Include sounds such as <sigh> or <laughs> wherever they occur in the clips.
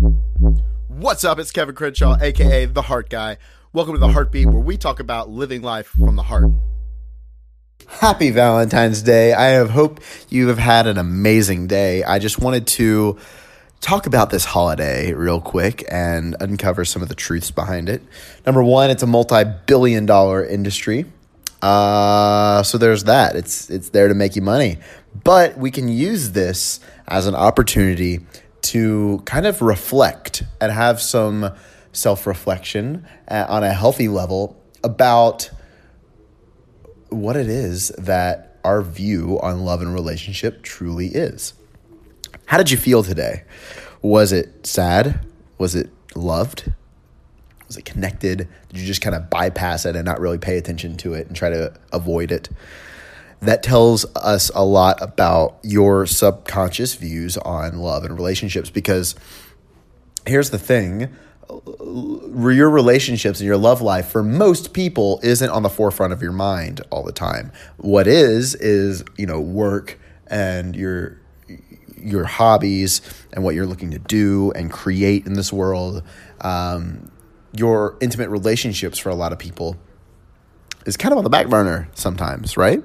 What's up? It's Kevin Crenshaw, aka The Heart Guy. Welcome to The Heartbeat, where we talk about living life from the heart. Happy Valentine's Day. I have hope you have had an amazing day. I just wanted to talk about this holiday real quick and uncover some of the truths behind it. Number one, it's a multi-billion dollar industry. Uh, so there's that. It's it's there to make you money. But we can use this as an opportunity to kind of reflect and have some self reflection uh, on a healthy level about what it is that our view on love and relationship truly is. How did you feel today? Was it sad? Was it loved? Was it connected? Did you just kind of bypass it and not really pay attention to it and try to avoid it? That tells us a lot about your subconscious views on love and relationships because here's the thing. Your relationships and your love life for most people isn't on the forefront of your mind all the time. What is is you know work and your your hobbies and what you're looking to do and create in this world. Um, your intimate relationships for a lot of people is kind of on the back burner sometimes right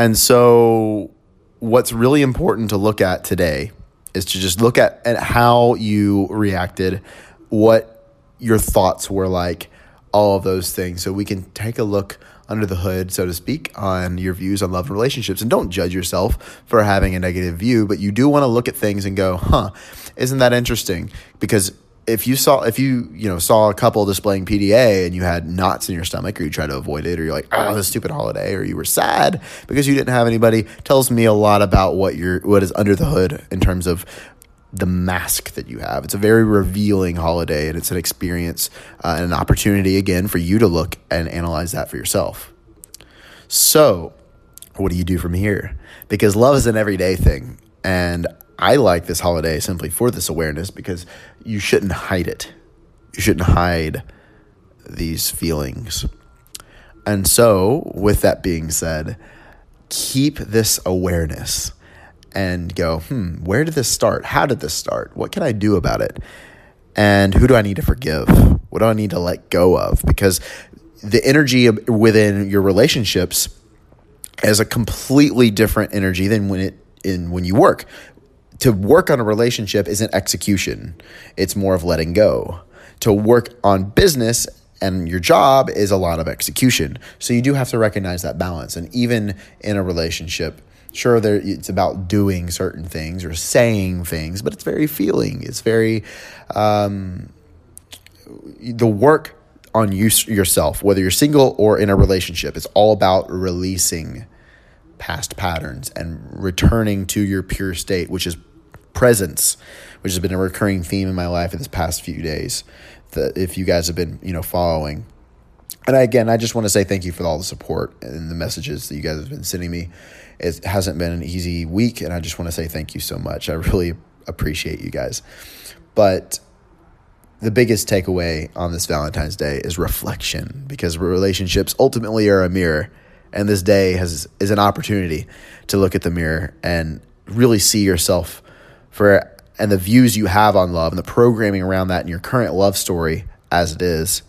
and so, what's really important to look at today is to just look at, at how you reacted, what your thoughts were like, all of those things. So, we can take a look under the hood, so to speak, on your views on love and relationships. And don't judge yourself for having a negative view, but you do want to look at things and go, huh, isn't that interesting? Because if you saw if you you know saw a couple displaying PDA and you had knots in your stomach or you try to avoid it or you're like oh this stupid holiday or you were sad because you didn't have anybody tells me a lot about what you're what is under the hood in terms of the mask that you have. It's a very revealing holiday and it's an experience uh, and an opportunity again for you to look and analyze that for yourself. So, what do you do from here? Because love is an everyday thing and I like this holiday simply for this awareness because you shouldn't hide it. You shouldn't hide these feelings. And so, with that being said, keep this awareness and go, hmm, where did this start? How did this start? What can I do about it? And who do I need to forgive? What do I need to let go of? Because the energy within your relationships is a completely different energy than when it in when you work to work on a relationship isn't execution, it's more of letting go. To work on business and your job is a lot of execution. So you do have to recognize that balance. And even in a relationship, sure, there, it's about doing certain things or saying things, but it's very feeling. It's very, um, the work on you yourself, whether you're single or in a relationship, it's all about releasing past patterns and returning to your pure state, which is presence, which has been a recurring theme in my life in this past few days. That if you guys have been, you know, following. And again, I just want to say thank you for all the support and the messages that you guys have been sending me. It hasn't been an easy week, and I just want to say thank you so much. I really appreciate you guys. But the biggest takeaway on this Valentine's Day is reflection because relationships ultimately are a mirror. And this day has is an opportunity to look at the mirror and really see yourself for and the views you have on love and the programming around that in your current love story as it is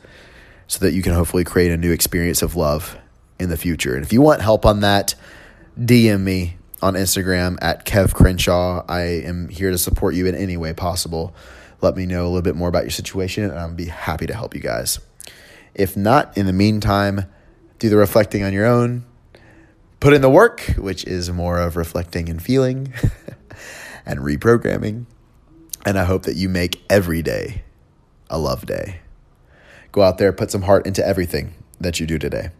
so that you can hopefully create a new experience of love in the future. And if you want help on that, DM me on Instagram at Kev Crenshaw. I am here to support you in any way possible. Let me know a little bit more about your situation, and I'll be happy to help you guys. If not, in the meantime, do the reflecting on your own. Put in the work, which is more of reflecting and feeling. <laughs> and reprogramming. And I hope that you make every day a love day. Go out there, put some heart into everything that you do today.